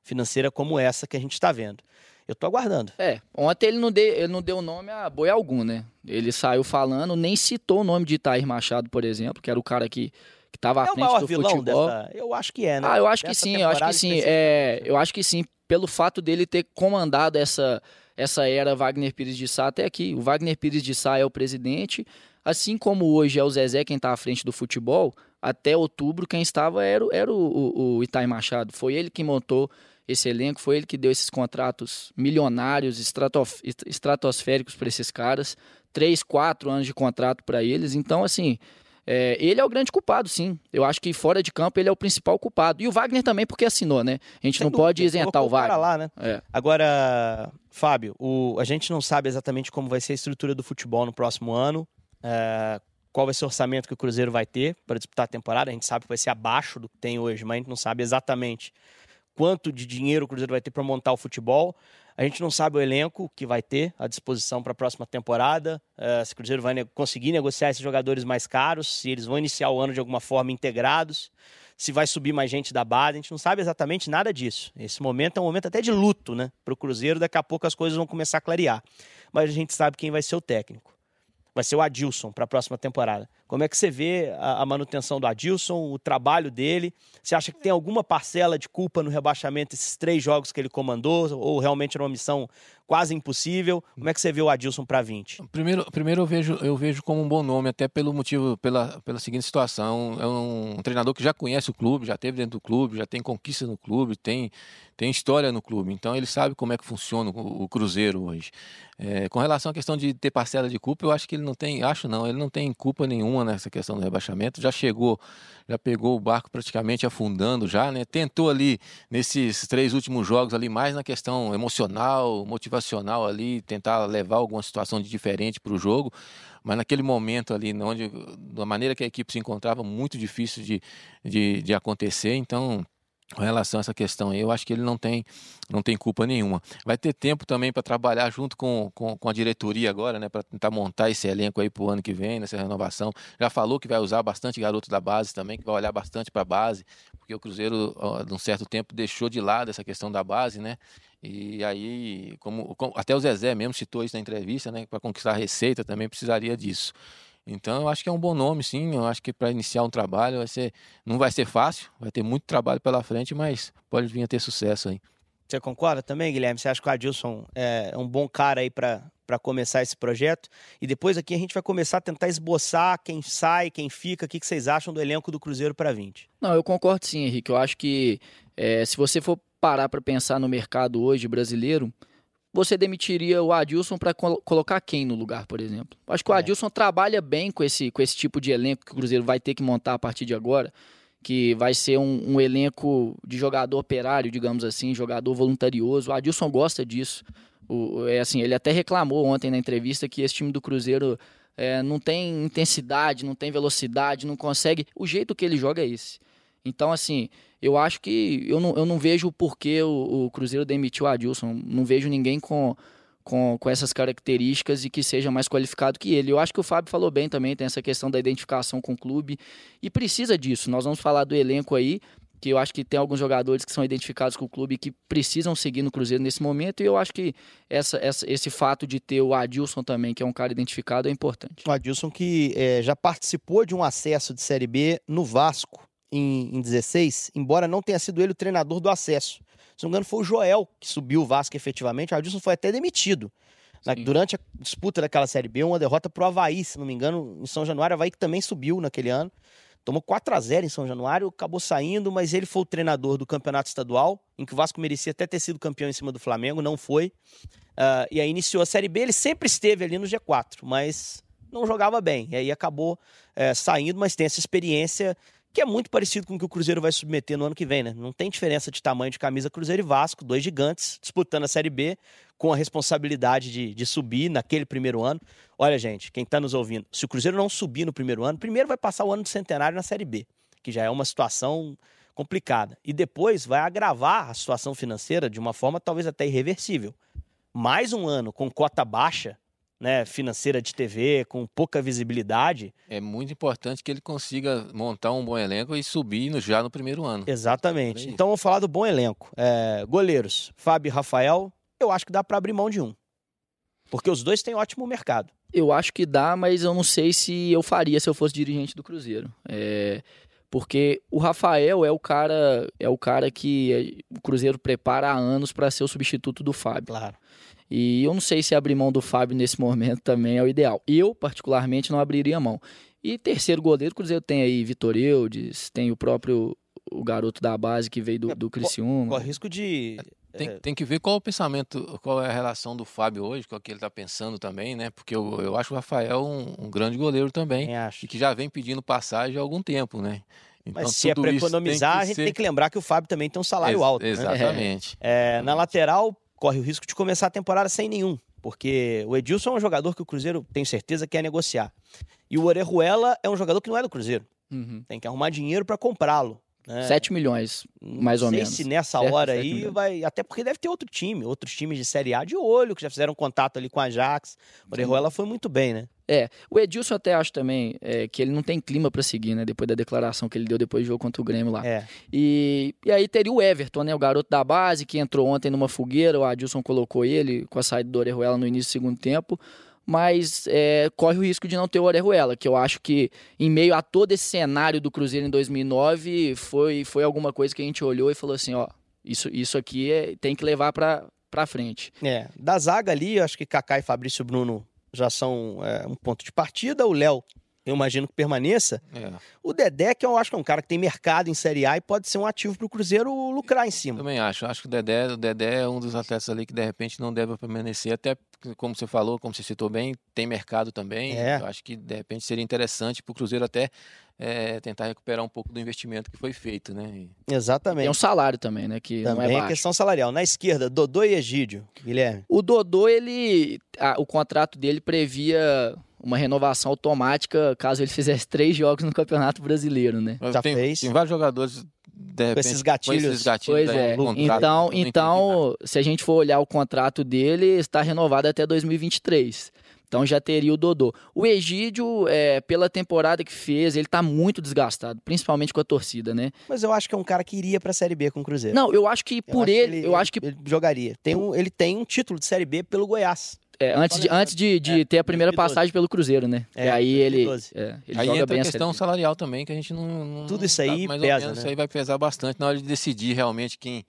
financeira como essa que a gente está vendo. Eu tô aguardando. É, ontem ele não, deu, ele não deu nome a boi algum, né? Ele saiu falando, nem citou o nome de Itair Machado, por exemplo, que era o cara que, que tava à É o frente maior do futebol. dessa. Eu acho que é, né? Ah, eu acho que Dessa sim, eu acho que sim. É, eu acho que sim, pelo fato dele ter comandado essa, essa era Wagner Pires de Sá até aqui. O Wagner Pires de Sá é o presidente, assim como hoje é o Zezé quem está à frente do futebol, até outubro quem estava era, o- era o, o, o Itaí Machado. Foi ele que montou esse elenco, foi ele que deu esses contratos milionários, estratof- est- estratosféricos para esses caras. Três, quatro anos de contrato para eles. Então, assim, é, ele é o grande culpado, sim. Eu acho que fora de campo ele é o principal culpado. E o Wagner também, porque assinou, né? A gente Sem não dúvida, pode isentar o Wagner. lá, né? É. Agora, Fábio, o- a gente não sabe exatamente como vai ser a estrutura do futebol no próximo ano. É, qual vai ser o orçamento que o Cruzeiro vai ter para disputar a temporada. A gente sabe que vai ser abaixo do que tem hoje, mas a gente não sabe exatamente quanto de dinheiro o Cruzeiro vai ter para montar o futebol. A gente não sabe o elenco que vai ter à disposição para a próxima temporada. é, se o Cruzeiro vai ne- conseguir negociar esses jogadores mais caros, se eles vão iniciar o ano de alguma forma integrados, se vai subir mais gente da base. A gente não sabe exatamente nada disso. Esse momento é um momento até de luto né, para o Cruzeiro. Daqui a pouco as coisas vão começar a clarear. Mas a gente sabe quem vai ser o técnico. Vai ser o Adilson para a próxima temporada. Como é que você vê a, a manutenção do Adilson, o trabalho dele? Você acha que tem alguma parcela de culpa no rebaixamento desses três jogos que ele comandou? Ou realmente era uma missão quase impossível? Como é que você vê o Adilson para 20? Primeiro, primeiro eu, vejo, eu vejo como um bom nome, até pelo motivo, pela, pela seguinte situação. É um, treinador que já conhece o clube, já esteve dentro do clube, já tem conquista no clube, tem, tem história no clube. Então ele sabe como é que funciona o, o Cruzeiro hoje. É, com relação à questão de ter parcela de culpa, eu acho que ele não tem, acho não, ele não tem culpa nenhuma nessa questão do rebaixamento. Já chegou, já pegou o barco praticamente afundando já, né? Tentou ali nesses três últimos jogos ali mais na questão emocional, motivacional ali, tentar levar alguma situação de diferente para o jogo, mas naquele momento ali, onde da maneira que a equipe se encontrava, muito difícil de, de, de acontecer. Então com relação a essa questão eu acho que ele não tem, não tem culpa nenhuma. Vai ter tempo também para trabalhar junto com, com, com, a diretoria agora, né, para tentar montar esse elenco aí para o ano que vem, nessa renovação. Já falou que vai usar bastante garoto da base também, que vai olhar bastante para a base, porque o Cruzeiro, de um certo tempo, deixou de lado essa questão da base, né? E aí, como, como até o Zezé mesmo citou isso na entrevista, né, para conquistar a receita também precisaria disso. Então, eu acho que é um bom nome, sim. Eu acho que para iniciar um trabalho vai ser, não vai ser fácil, vai ter muito trabalho pela frente, mas pode vir a ter sucesso aí. Você concorda também, Guilherme? Você acha que o Adilson é um bom cara aí para para começar esse projeto. E depois aqui a gente vai começar a tentar esboçar quem sai, quem fica, o que, vocês acham do elenco do Cruzeiro para 20. Não, eu concordo sim, Henrique. Eu acho que é, se você for parar para pensar no mercado hoje brasileiro, você demitiria o Adilson para col colocar quem no lugar, por exemplo? Acho que o é. Adilson trabalha bem com esse, com esse tipo de elenco que o Cruzeiro vai ter que montar a partir de agora, que vai ser um, um elenco de jogador operário, digamos assim, jogador voluntarioso. O Adilson gosta disso. O, é assim, ele até reclamou ontem na entrevista que esse time do Cruzeiro é, não tem intensidade, não tem velocidade, não consegue. O jeito que ele joga é esse. Então, assim, eu acho que eu não, eu não vejo o porquê o, o Cruzeiro demitiu o Adilson. Não vejo ninguém com, com, com essas características e que seja mais qualificado que ele. Eu acho que o Fábio falou bem também, tem essa questão da identificação com o clube e precisa disso. Nós vamos falar do elenco aí, que eu acho que tem alguns jogadores que são identificados com o clube e que precisam seguir no Cruzeiro nesse momento, e eu acho que essa, essa, esse fato de ter o Adilson também, que é um cara identificado, é importante. O Adilson que é, já participou de um acesso de Série B no Vasco, em, em 16, embora não tenha sido ele o treinador do acesso. Se não me engano, foi o Joel que subiu o Vasco efetivamente. O Adilson foi até demitido. Na, durante a disputa daquela Série B, uma derrota pro Havaí, se não me engano, em São Januário. O Havaí que também subiu naquele ano. Tomou 4 a 0 em São Januário, acabou saindo, mas ele foi o treinador do campeonato estadual, em que o Vasco merecia até ter sido campeão em cima do Flamengo, não foi. Uh, e aí iniciou a Série B, ele sempre esteve ali no G4, mas não jogava bem. E aí acabou uh, saindo, mas tem essa experiência que é muito parecido com o que o Cruzeiro vai submeter no ano que vem, né? Não tem diferença de tamanho de camisa Cruzeiro e Vasco, dois gigantes disputando a Série B com a responsabilidade de, de subir naquele primeiro ano. Olha, gente, quem está nos ouvindo, se o Cruzeiro não subir no primeiro ano, primeiro vai passar o ano de centenário na Série B, que já é uma situação complicada. E depois vai agravar a situação financeira de uma forma talvez até irreversível. Mais um ano com cota baixa né, financeira de TV, com pouca visibilidade. É muito importante que ele consiga montar um bom elenco e subir no, já no primeiro ano. Exatamente. Então vamos falar do bom elenco. É, goleiros, Fábio e Rafael, eu acho que dá para abrir mão de um. Porque os dois têm ótimo mercado. Eu acho que dá, mas eu não sei se eu faria se eu fosse dirigente do Cruzeiro. É, porque o Rafael é o cara é o cara que o Cruzeiro prepara há anos para ser o substituto do Fábio. Claro. E eu não sei se abrir mão do Fábio nesse <laughs> momento também é o ideal. Eu, particularmente, não abriria mão. E terceiro goleiro, o Cruzeiro tem aí Vitor Eudes, tem o próprio o garoto da base que veio do, é, do Criciúma. Corre risco de... Tem, é... tem que ver qual o pensamento, qual é a relação do Fábio hoje, qual que ele está pensando também, né? Porque eu, eu acho o Rafael um, um grande goleiro também. Acho. E que já vem pedindo passagem há algum tempo, né? Então, Mas se é para economizar, a gente ser... tem que lembrar que o Fábio também tem um salário Ex alto. Né? Exatamente. Né? É, na lateral, corre o risco de começar a temporada sem nenhum, porque o Edilson é um jogador que o Cruzeiro tem certeza quer negociar. E o Orejuela é um jogador que não é do Cruzeiro. Uhum. Tem que arrumar dinheiro para comprá-lo. Né? 7 milhões, mais ou menos. Não sei se nessa hora aí vai. Até porque deve ter outro time, outros times de Série A de olho, que já fizeram contato ali com a Ajax. O Orejuela foi muito bem, né? É, o Edilson até acho também é, que ele não tem clima para seguir, né? Depois da declaração que ele deu depois do jogo contra o Grêmio lá. É. E, e aí teria o Everton, né? O garoto da base que entrou ontem numa fogueira, o Adilson colocou ele com a saída do Orejuela no início do segundo tempo. Mas é, corre o risco de não ter o Orejuela, que eu acho que em meio a todo esse cenário do Cruzeiro em 2009 foi, foi alguma coisa que a gente olhou e falou assim, ó, isso, isso aqui é, tem que levar para para frente. É, da zaga ali, acho que Kaká e Fabrício Bruno já são é, um ponto de partida. O Léo, eu imagino que permaneça. É. O Dedé, que eu acho que é um cara que tem mercado em Série A e pode ser um ativo para o Cruzeiro lucrar em cima. Também acho. Acho que o Dedé, o Dedé é um dos atletas ali que de repente não deve permanecer, até como você falou, como você citou bem, tem mercado também. É. Eu acho que de repente seria interessante para o Cruzeiro até é, tentar recuperar um pouco do investimento que foi feito, né? Exatamente. Tem um salário também, né? Que também não é, é questão salarial. Na esquerda, Dodô e Egídio, Guilherme. O Dodô, ele, o contrato dele previa uma renovação automática caso ele fizesse <laughs> três jogos no Campeonato Brasileiro, né? Já tem, fez. Tem vários jogadores de repente, Com esses gatilhos. com esses gatilhos Pois é. contrato, Então, então, se a gente for olhar o contrato dele, está renovado até 2023. Então já teria o Dodô. O Egídio, é, pela temporada que fez, ele tá muito desgastado, principalmente com a torcida, né? Mas eu acho que é um cara que iria pra Série B com o Cruzeiro. Não, eu acho que Eu por acho que ele, eu acho que ele jogaria. Tem um, ele tem um título de Série B pelo Goiás. é, antes, de, antes de, de é, ter a primeira 2012. passagem pelo Cruzeiro, né? É, e aí ele, 2012. é, ele Aí joga entra bem a questão B. salarial também, que a gente não. não- Tudo isso aí sabe mais ou pesa, menos, né? Isso aí vai pesar bastante na hora de decidir realmente quem,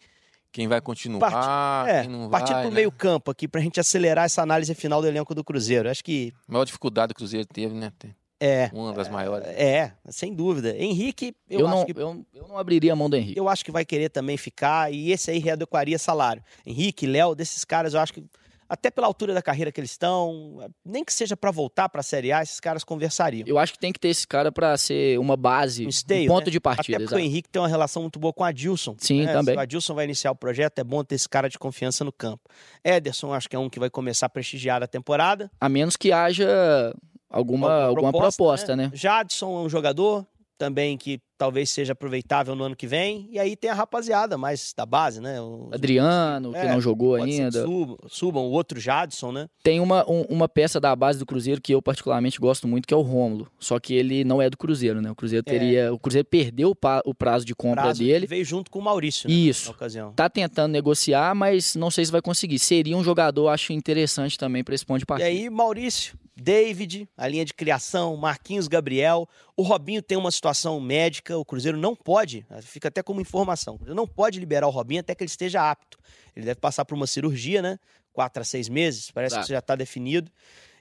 quem vai continuar, Parti- é, quem não partindo vai. pro né? meio campo aqui, pra gente acelerar essa análise final do elenco do Cruzeiro. Acho que A maior dificuldade que o Cruzeiro teve, né? Tem é, Uma das maiores. é, sem dúvida. Henrique, eu, Eu, acho não, que eu, eu não abriria a mão do Henrique. eu acho que vai querer também ficar e esse aí readequaria salário. Henrique, Léo, desses caras, eu acho que até pela altura da carreira que eles estão, nem que seja pra voltar pra Série A, esses caras conversariam. Eu acho que tem que ter esse cara pra ser uma base, Um um esteio, ponto né? de partida. Até porque o. Henrique tem uma relação muito boa com o Adilson. Sim, né? também. Se o Adilson vai iniciar o projeto, é bom ter esse cara de confiança no campo. Ederson, acho que é um que vai começar a prestigiar a temporada. A menos que haja alguma, alguma proposta, né? Jadson é um jogador também que talvez seja aproveitável no ano que vem. E aí tem a rapaziada mais da base, né? O, Adriano, que É, não jogou que ainda. Subam, subam o outro Jadson, né? Tem uma, um- uma peça da base do Cruzeiro que eu particularmente gosto muito, que é o Rômulo. Só que ele não é do Cruzeiro, né? O Cruzeiro É. teria. O Cruzeiro perdeu o, pa- o prazo de compra Prazo dele. que veio junto com o Maurício, né? Isso. Na ocasião. Tá tentando negociar, mas não sei se vai conseguir. Seria um jogador, acho interessante também para esse ponto de E partida. aí, Maurício, David, a linha de criação, Marquinhos Gabriel. O Robinho tem uma situação médica, o Cruzeiro não pode, fica até como informação, o Cruzeiro não pode liberar o Robinho até que ele esteja apto. Ele deve passar por uma cirurgia, né? Quatro a seis meses, parece Exato. que isso já está definido.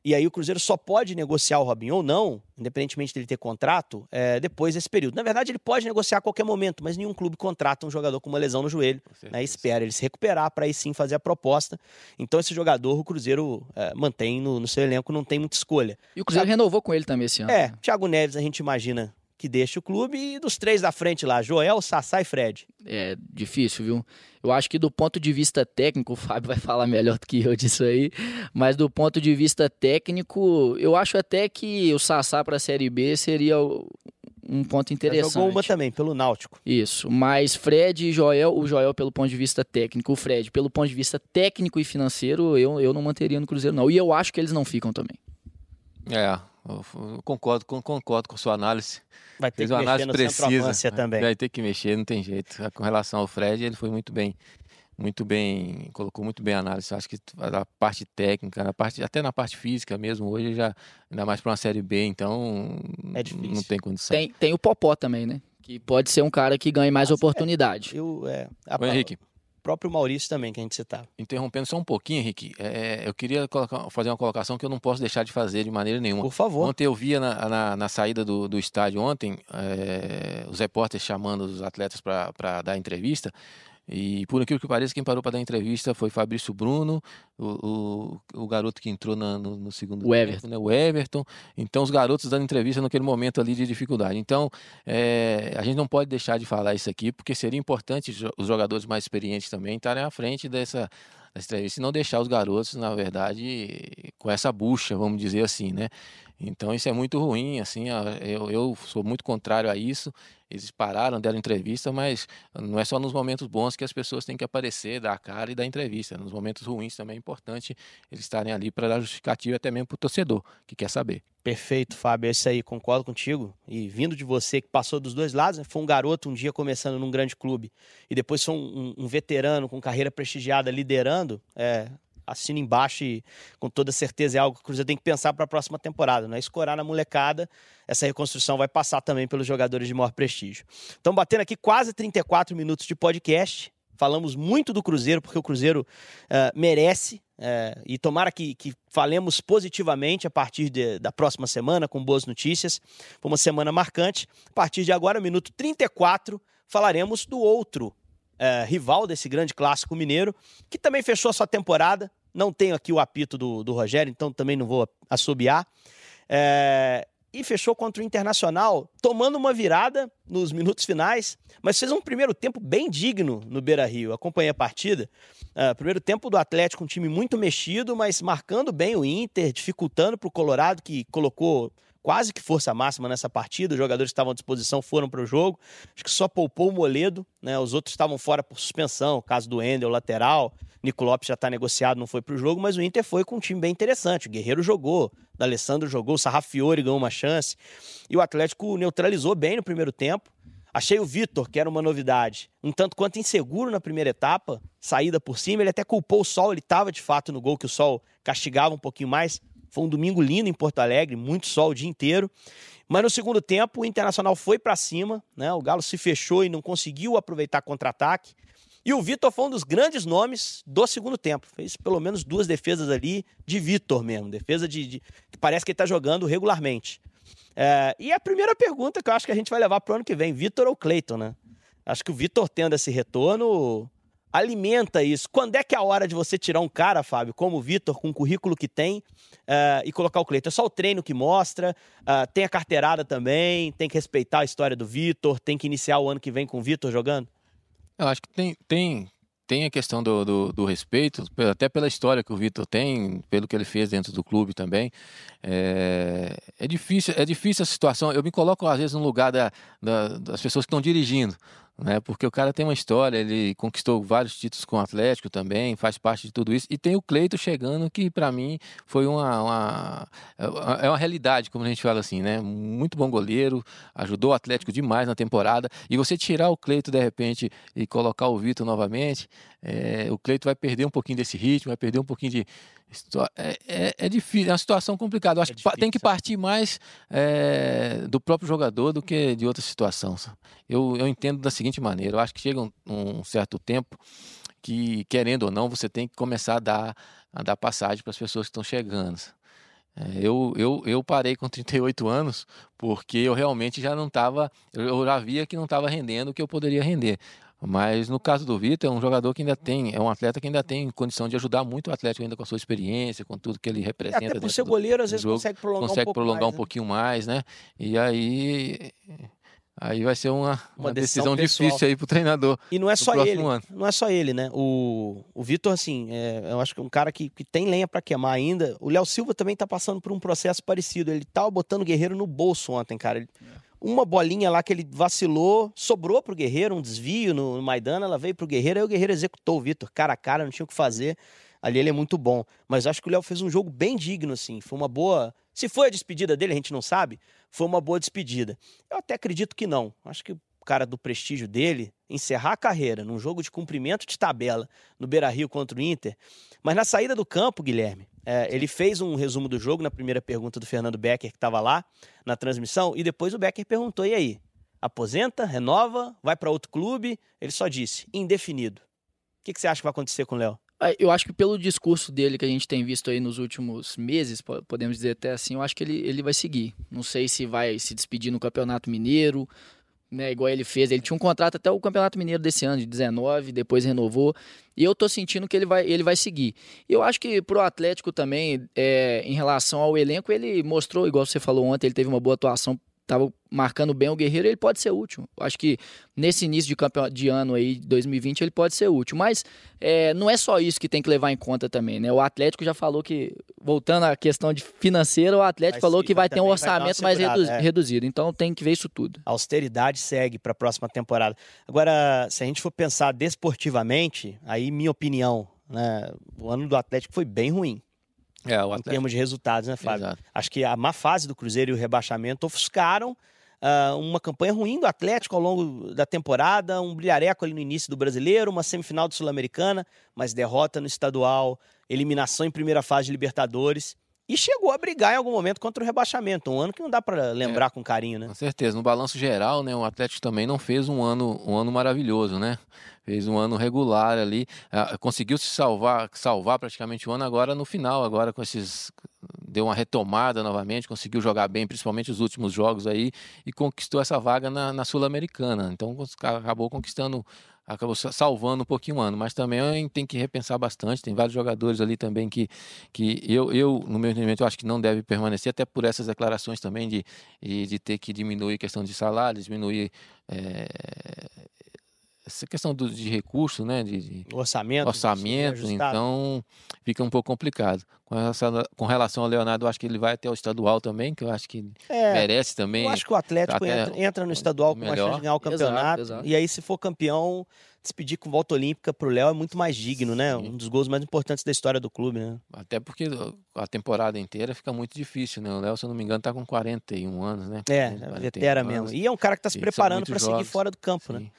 E aí o Cruzeiro só pode negociar o Robinho ou não, independentemente dele ter contrato, é, depois desse período. Na verdade, ele pode negociar a qualquer momento, mas nenhum clube contrata um jogador com uma lesão no joelho né, espera ele se recuperar para aí sim fazer a proposta. Então esse jogador o Cruzeiro é, mantém no, no seu elenco, não tem muita escolha. E o Cruzeiro renovou com ele também esse ano. É, Thiago Neves a gente imagina que deixa o clube e dos três da frente lá, Joel, Sassá e Fred. É difícil, viu? Eu acho que do ponto de vista técnico, <laughs> o Fábio vai falar melhor do que eu disso aí, mas do ponto de vista técnico, eu acho até que o Sassá para a Série B seria um ponto Já interessante. Jogou uma também, pelo Náutico. Isso, mas Fred e Joel, o Joel pelo ponto de vista técnico, o Fred pelo ponto de vista técnico e financeiro, eu, eu não manteria no Cruzeiro não. E eu acho que eles não ficam também. É, eu, concordo, com- concordo com a sua análise. Vai ter Fez que uma mexer análise no precisa. também. Vai ter que mexer, não tem jeito. Com relação ao Fred, ele foi muito bem, muito bem, colocou muito bem a análise. Acho que a parte técnica, na parte, até na parte física mesmo, hoje já, ainda mais para uma Série B, então É difícil. não tem condição. Tem, tem o Popó também, né? Que pode ser um cara que ganhe mais Nossa, é. oportunidade. Eu, é, a- Ô, Henrique, próprio Maurício também, que a gente citava. interrompendo só um pouquinho, Henrique, é, eu queria colocar- fazer uma colocação que eu não posso deixar de fazer de maneira nenhuma. Por favor. Ontem eu via na, na, na saída do, do estádio ontem eh, os repórteres chamando os atletas para dar entrevista. E por aquilo que pareça, quem parou para dar entrevista foi Fabrício Bruno, o, o, o garoto que entrou na- no, no segundo O tempo, Everton. né? o Everton. Então, os garotos dando entrevista naquele momento ali de dificuldade. Então, eh, a gente não pode deixar de falar isso aqui, porque seria importante os jogadores mais experientes também estarem à frente dessa, dessa entrevista e não deixar os garotos, na verdade, com essa bucha, vamos dizer assim, né? Então isso é muito ruim, assim, eu, eu sou muito contrário a isso. Eles pararam, deram entrevista, mas não é só nos momentos bons que as pessoas têm que aparecer, dar a cara e dar entrevista. Nos momentos ruins também é importante eles estarem ali para dar justificativa até mesmo para o torcedor que quer saber. Perfeito, Fábio. É isso aí, concordo contigo. E vindo de você que passou dos dois lados, né? foi um garoto um dia começando num grande clube e depois foi um, um- veterano com carreira prestigiada liderando, é, assina embaixo e com toda certeza é algo que o Cruzeiro tem que pensar para a próxima temporada. Não é escorar na molecada, essa reconstrução vai passar também pelos jogadores de maior prestígio. Estamos batendo aqui quase 34 minutos de podcast. Falamos muito do Cruzeiro, porque o Cruzeiro eh, merece. eh, e tomara que, que falemos positivamente a partir de- da próxima semana, com boas notícias. Foi uma semana marcante. A partir de agora, minuto 34, falaremos do outro eh, rival desse grande clássico mineiro, que também fechou a sua temporada. Não tenho aqui o apito do, do Rogério, então também não vou assobiar. É, e fechou contra o Internacional, tomando uma virada nos minutos finais, mas fez um primeiro tempo bem digno no Beira Rio. Acompanhei a partida. É, primeiro tempo do Atlético, um time muito mexido, mas marcando bem o Inter, dificultando para o Colorado, que colocou quase que força máxima nessa partida. Os jogadores que estavam à disposição foram para o jogo. Acho que só poupou o Moledo, né? Os outros estavam fora por suspensão, caso do Endel, lateral. Nico Lopes já está negociado, não foi para o jogo, mas o Inter foi com um time bem interessante. O Guerreiro jogou, o D'Alessandro jogou, o Sarrafiore ganhou uma chance. E o Atlético neutralizou bem no primeiro tempo. Achei o Vitor, que era uma novidade, um tanto quanto inseguro na primeira etapa, saída por cima. Ele até culpou o Sol, ele estava de fato no gol, que o Sol castigava um pouquinho mais. Foi um domingo lindo em Porto Alegre, muito sol o dia inteiro. Mas no segundo tempo, o Internacional foi para cima, né? O Galo se fechou e não conseguiu aproveitar contra-ataque. E o Vitor foi um dos grandes nomes do segundo tempo. Fez pelo menos duas defesas ali de Vitor mesmo. Defesa de, de que parece que ele está jogando regularmente. É, e a primeira pergunta que eu acho que a gente vai levar para o ano que vem, Vitor ou Cleiton, né? Acho que o Vitor tendo esse retorno alimenta isso. Quando é que é a hora de você tirar um cara, Fábio, como o Vitor, com o currículo que tem, uh, e colocar o Cleiton? É só o treino que mostra, uh, tem a carteirada também, tem que respeitar a história do Vitor, tem que iniciar o ano que vem com o Vitor jogando? Eu acho que tem, tem, tem a questão do, do, do, respeito, até pela história que o Vitor tem, pelo que ele fez dentro do clube também. É, é, difícil, é difícil a situação. Eu me coloco, às vezes, no lugar da, da, das pessoas que estão dirigindo né? Porque o cara tem uma história, ele conquistou vários títulos com o Atlético também, faz parte de tudo isso. E tem o Cleito chegando, que para mim foi uma, uma, é uma realidade, como a gente fala assim, né? Muito bom goleiro, ajudou o Atlético demais na temporada. E você tirar o Cleito de repente e colocar o Vitor novamente, é, o Cleito vai perder um pouquinho desse ritmo, vai perder um pouquinho de, é, é, é, difícil, é uma situação complicada. Eu acho é que tem que partir mais é, do próprio jogador do que de outra situação. Eu, eu entendo da seguinte maneira: eu acho que chega um, um certo tempo que, querendo ou não, você tem que começar a dar, a dar passagem para as pessoas que estão chegando. É, eu, eu, eu parei com 38 anos porque eu realmente já não estava, eu já via que não estava rendendo o que eu poderia render. Mas no caso do Vitor, é um jogador que ainda tem, é um atleta que ainda tem condição de ajudar muito o Atlético ainda com a sua experiência, com tudo que ele representa. É, até por ser goleiro, às vezes jogo, consegue prolongar consegue um pouco prolongar mais, um pouquinho mais, né? E aí Aí vai ser uma, uma, uma decisão, decisão difícil aí pro treinador. E não é só ele. Ano. Não é só ele, né? O, o Vitor, assim, é, eu acho que é um cara que, que tem lenha para queimar ainda. O Léo Silva também tá passando por um processo parecido. Ele tava botando o Guerreiro no bolso ontem, cara. Ele, é uma bolinha lá que ele vacilou, sobrou pro Guerreiro, um desvio no, no Maidana, ela veio pro Guerreiro, aí o Guerreiro executou o Vitor, cara a cara, não tinha o que fazer. Ali ele é muito bom. Mas acho que o Léo fez um jogo bem digno, assim. Foi uma boa. Se foi a despedida dele, a gente não sabe. Foi uma boa despedida. Eu até acredito que não. Acho que o cara do prestígio dele, encerrar a carreira num jogo de cumprimento de tabela no Beira Rio contra o Inter. Mas na saída do campo, Guilherme, é, ele fez um resumo do jogo na primeira pergunta do Fernando Becker, que estava lá na transmissão, e depois o Becker perguntou: e aí? Aposenta, renova, vai para outro clube? Ele só disse: indefinido. O que, que você acha que vai acontecer com o Léo? Ah, eu acho que pelo discurso dele que a gente tem visto aí nos últimos meses, podemos dizer até assim, eu acho que ele, ele vai seguir. Não sei se vai se despedir no Campeonato Mineiro, né, igual ele fez. Ele tinha um contrato até o Campeonato Mineiro desse ano, de 19, depois renovou. E eu tô sentindo que ele vai, ele vai seguir. Eu acho que pro Atlético também, é, em relação ao elenco, ele mostrou, igual você falou ontem, ele teve uma boa atuação estava marcando bem o Guerreiro, ele pode ser útil. Acho que nesse início de, campeão, de ano aí, 2020, ele pode ser útil. Mas é, não é só isso que tem que levar em conta também, né? O Atlético já falou que, voltando à questão de financeira, o Atlético falou que vai ter um orçamento mais redu é. reduzido. Então tem que ver isso tudo. A austeridade segue para a próxima temporada. Agora, se a gente for pensar desportivamente, aí minha opinião, né? O ano do Atlético foi bem ruim. É, em termos de resultados, né, Fábio? Exato. Acho que a má fase do Cruzeiro e o rebaixamento ofuscaram uh, uma campanha ruim do Atlético ao longo da temporada, um brilhareco ali no início do Brasileiro, uma semifinal do Sul-Americana, mas derrota no estadual, eliminação em primeira fase de Libertadores. E chegou a brigar em algum momento contra o rebaixamento, um ano que não dá para lembrar é, com carinho, né? Com certeza. No balanço geral, né, o Atlético também não fez um ano, um ano maravilhoso, né? Fez um ano regular ali, ah, conseguiu se salvar, salvar praticamente o ano agora no final, agora com esses deu uma retomada novamente, conseguiu jogar bem, principalmente os últimos jogos aí, e conquistou essa vaga na, na Sul-Americana. Então acabou conquistando acabou salvando um pouquinho o ano, mas também tem que repensar bastante. Tem vários jogadores ali também que, que eu, eu, no meu entendimento, eu acho que não deve permanecer, até por essas declarações também de, de ter que diminuir questão de salário, diminuir é, essa questão do, de recurso, né? De, de orçamento. Orçamento, então fica um pouco complicado. Com relação, com relação ao Leonardo, eu acho que ele vai até o estadual também, que eu acho que é, merece também. Eu acho que o Atlético entra, entra, no estadual com uma chance de ganhar o campeonato. Exato, exato. E aí, se for campeão, despedir com volta olímpica pro Léo é muito mais digno, né? Sim. Um dos gols mais importantes da história do clube, né? Até porque a temporada inteira fica muito difícil, né? O Léo, se eu não me engano, tá com 41 anos, né? É, vetera mesmo. E é um cara que tá se preparando para seguir fora do campo, né? Sim. né?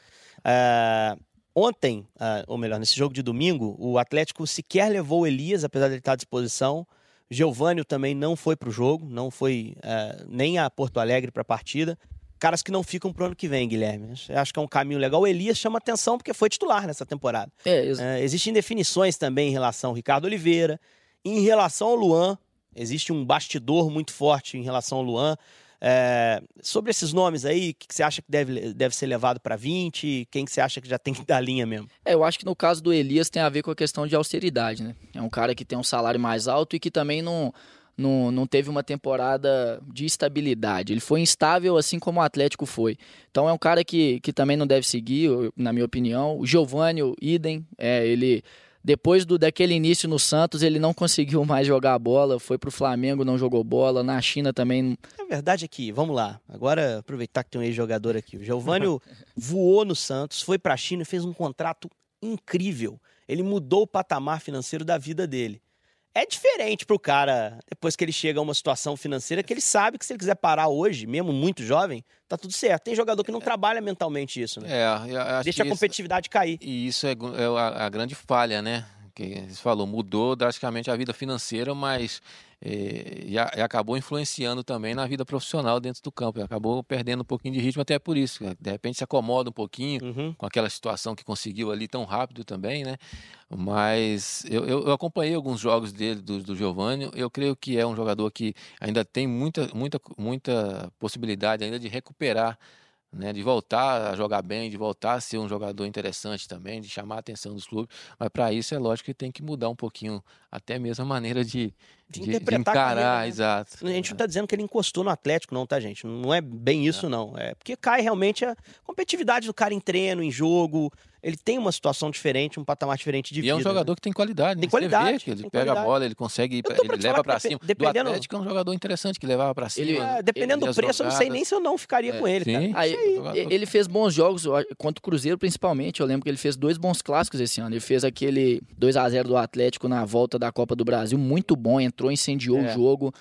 Uh, ontem, uh, ou melhor, nesse jogo de domingo, o Atlético sequer levou o Elias, apesar de ele estar à disposição. Giovânio também não foi para o jogo, não foi uh, nem a Porto Alegre para a partida. Caras que não ficam pro ano que vem, Guilherme. Acho que é um caminho legal. O Elias chama atenção porque foi titular nessa temporada. É, uh, existem definições também em relação ao Ricardo Oliveira. Em relação ao Luan, existe um bastidor muito forte em relação ao Luan. É, sobre esses nomes aí, o que, que, você acha que deve, deve ser levado para 20? Quem que você acha que já tem que dar linha mesmo? É, eu acho que no caso do Elias tem a ver com a questão de austeridade, né? É um cara que tem um salário mais alto e que também não, não, não teve uma temporada de estabilidade. Ele foi instável assim como o Atlético foi. Então é um cara que, que também não deve seguir, na minha opinião. O Giovanni, idem, é, ele depois do daquele início no Santos, ele não conseguiu mais jogar a bola, foi pro Flamengo, não jogou bola, na China também. A verdade é que, vamos lá, agora aproveitar que tem um ex-jogador aqui. O Giovanni <laughs> voou no Santos, foi pra China e fez um contrato incrível. Ele mudou o patamar financeiro da vida dele. É diferente pro cara, depois que ele chega a uma situação financeira, que ele sabe que se ele quiser parar hoje, mesmo muito jovem, tá tudo certo. Tem jogador que não é. trabalha mentalmente isso, né? É, Deixa a competitividade isso, cair. E isso é, é a, a grande falha, né? Que você falou, mudou drasticamente a vida financeira, mas e, e, acabou influenciando também na vida profissional dentro do campo. Acabou perdendo um pouquinho de ritmo até por isso. Né? De repente se acomoda um pouquinho uhum. com aquela situação que conseguiu ali tão rápido também, né? Mas eu, eu, eu acompanhei alguns jogos dele, do, do Giovanni. Eu creio que é um jogador que ainda tem muita, muita, muita possibilidade ainda de recuperar né, de voltar a jogar bem, de voltar a ser um jogador interessante também, de chamar a atenção dos clubes. Mas para isso é lógico que tem que mudar um pouquinho, até mesmo a maneira de, de, de, de encarar, né? exato. A gente não está dizendo que ele encostou no Atlético, não, tá, gente? Não é bem isso, não. É porque cai realmente a competitividade do cara em treino, em jogo. Ele tem uma situação diferente, um patamar diferente de e vida. E é um jogador né? que tem qualidade. Né? Tem qualidade. ele pega qualidade. a bola, ele consegue, ele leva para cima. Dependendo... Do Atlético é um jogador interessante que levava para cima. Ele, é, dependendo ele do preço, eu não sei nem se eu não ficaria é, com ele. Sim, aí, ele fez bons jogos contra o Cruzeiro, principalmente. Eu lembro que ele fez dois bons clássicos esse ano. Ele fez aquele 2 a 0 do Atlético na volta da Copa do Brasil, muito bom, entrou, incendiou é. o jogo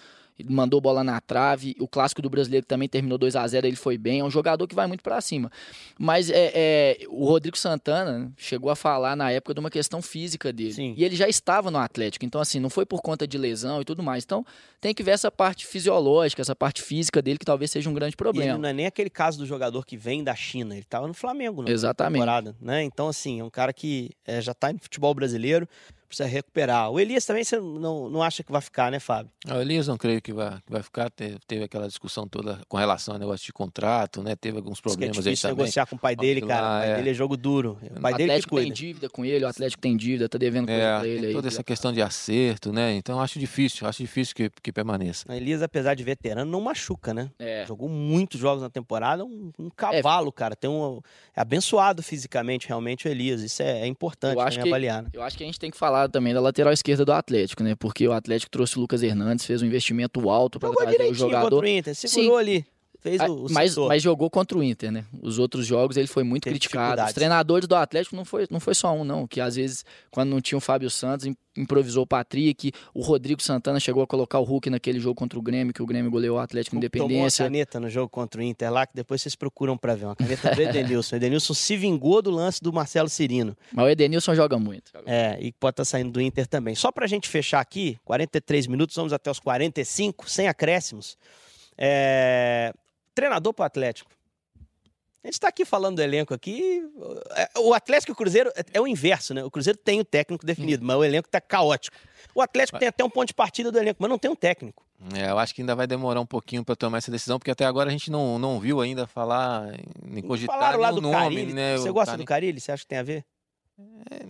mandou bola na trave. O clássico do brasileiro também terminou 2 a 0 ele foi bem. É um jogador que vai muito para cima. Mas é, é, o Rodrigo Santana chegou a falar na época de uma questão física dele. Sim. E ele já estava no Atlético. Então, assim, não foi por conta de lesão e tudo mais. Então, tem que ver essa parte fisiológica, essa parte física dele, que talvez seja um grande problema. E não é nem aquele caso do jogador que vem da China. Ele estava no Flamengo, né? Exatamente. Temporada, né? Então, assim, é um cara que é, já está no futebol brasileiro precisa recuperar. O Elias também você não, não acha que vai ficar, né, Fábio? O Elias não creio que vai, que vai ficar. Teve, teve aquela discussão toda com relação ao negócio de contrato, né? Teve alguns problemas Diz que é difícil negociar com o pai dele, cara. Lá, o pai é... dele é jogo duro. O pai o dele Atlético tem dívida com ele, o Atlético tem dívida, tá devendo coisa é, pra ele. Tem toda aí, essa questão de acerto, né? Então acho difícil, acho difícil que, que permaneça. O Elias, apesar de veterano, não machuca, né? É. Jogou muitos jogos na temporada, um, um cavalo, é. cara. Tem um, é abençoado fisicamente, realmente, o Elias. Isso é, é importante eu acho que, avaliar. Né? Eu acho que a gente tem que falar também da lateral esquerda do Atlético, né? Porque o Atlético trouxe o Lucas Hernandes, fez um investimento alto para trazer o jogador. Contra o Inter, segurou Sim. ali. Fez o, o mas, mas, jogou contra o Inter, né? Os outros jogos ele foi muito Teve criticado. Os treinadores do Atlético não foi, não foi só um, não. Que às vezes, quando não tinha o Fábio Santos, improvisou o Patrick. O Rodrigo Santana chegou a colocar o Hulk naquele jogo contra o Grêmio, que o Grêmio goleou o Atlético o Independência. Tomou uma caneta no jogo contra o Inter lá, que depois vocês procuram pra ver. Uma caneta do Edenilson. o <laughs> Edenilson se vingou do lance do Marcelo Cirino. Mas o Edenilson joga muito. É, e pode estar tá saindo do Inter também. Só pra gente fechar aqui, 43 minutos, vamos até os 45, sem acréscimos. É, treinador para o Atlético. A gente está aqui falando do elenco aqui. É, o Atlético e o Cruzeiro é, é o inverso, né? O Cruzeiro tem o técnico definido, mas o elenco está caótico. O Atlético tem até um ponto de partida do elenco, mas não tem um técnico. É, eu acho que ainda vai demorar um pouquinho para tomar essa decisão, porque até agora a gente não, não viu ainda falar, nem cogitar Falaram lá do nome, Carilli. né? Você gosta do Carilli? Você acha que tem a ver? É,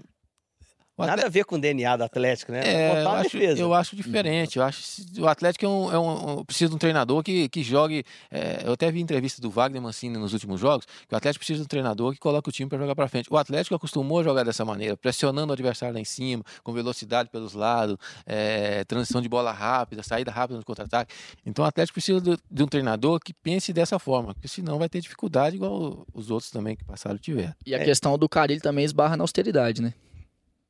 Nada a ver com o DNA do Atlético, né? É, eu acho, eu acho, diferente. Eu acho o Atlético é um, é um, precisa de um treinador que, que jogue. É, eu até vi entrevista do Wagner Mancini nos últimos jogos, que o Atlético precisa de um treinador que coloque o time para jogar para frente. O Atlético acostumou a jogar dessa maneira, pressionando o adversário lá em cima, com velocidade pelos lados, é, transição de bola rápida, saída rápida no contra-ataque. Então o Atlético precisa de, de, um treinador que pense dessa forma, porque senão vai ter dificuldade igual os outros também que passaram tiver. E a é. questão do Carilho também esbarra na austeridade, né?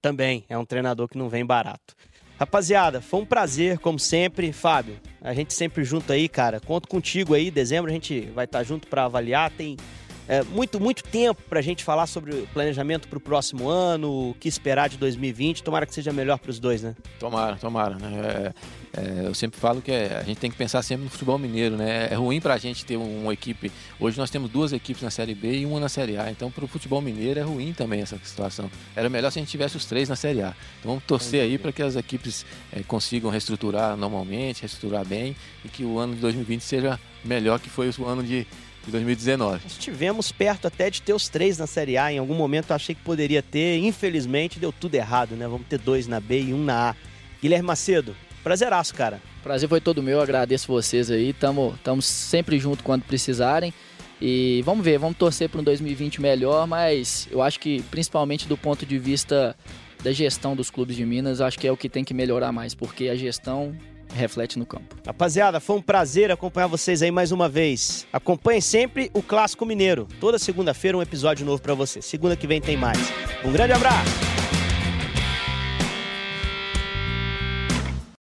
Também, é um treinador que não vem barato. Rapaziada, foi um prazer, como sempre. Fábio, a gente sempre junto aí, cara. Conto contigo aí. Dezembro a gente vai estar junto para avaliar. Tem é, muito, muito tempo para a gente falar sobre o planejamento para o próximo ano, o que esperar de 2020. Tomara que seja melhor para os dois, né? Tomara, tomara. Né? É, é, eu sempre falo que é, a gente tem que pensar sempre no futebol mineiro, né? É ruim para a gente ter uma equipe. Hoje nós temos duas equipes na Série B e uma na Série A. Então, para o futebol mineiro é ruim também essa situação. Era melhor se a gente tivesse os três na Série A. Então, vamos torcer aí para que as equipes é, consigam reestruturar normalmente, reestruturar bem e que o ano de 2020 seja melhor que foi o ano de de 2019. Estivemos perto até de ter os três na Série A. Em algum momento eu achei que poderia ter. Infelizmente deu tudo errado, né? Vamos ter dois na B e um na A. Guilherme Macedo, Prazeraço, cara. Prazer foi todo meu, agradeço vocês aí. Tamo, tamo sempre junto quando precisarem. E vamos ver, vamos torcer para um 2020 melhor, mas eu acho que principalmente do ponto de vista da gestão dos clubes de Minas, acho que é o que tem que melhorar mais, porque a gestão reflete no campo. Rapaziada, foi um prazer acompanhar vocês aí mais uma vez. Acompanhe sempre o Clássico Mineiro. Toda segunda-feira um episódio novo para você. Segunda que vem tem mais. Um grande abraço.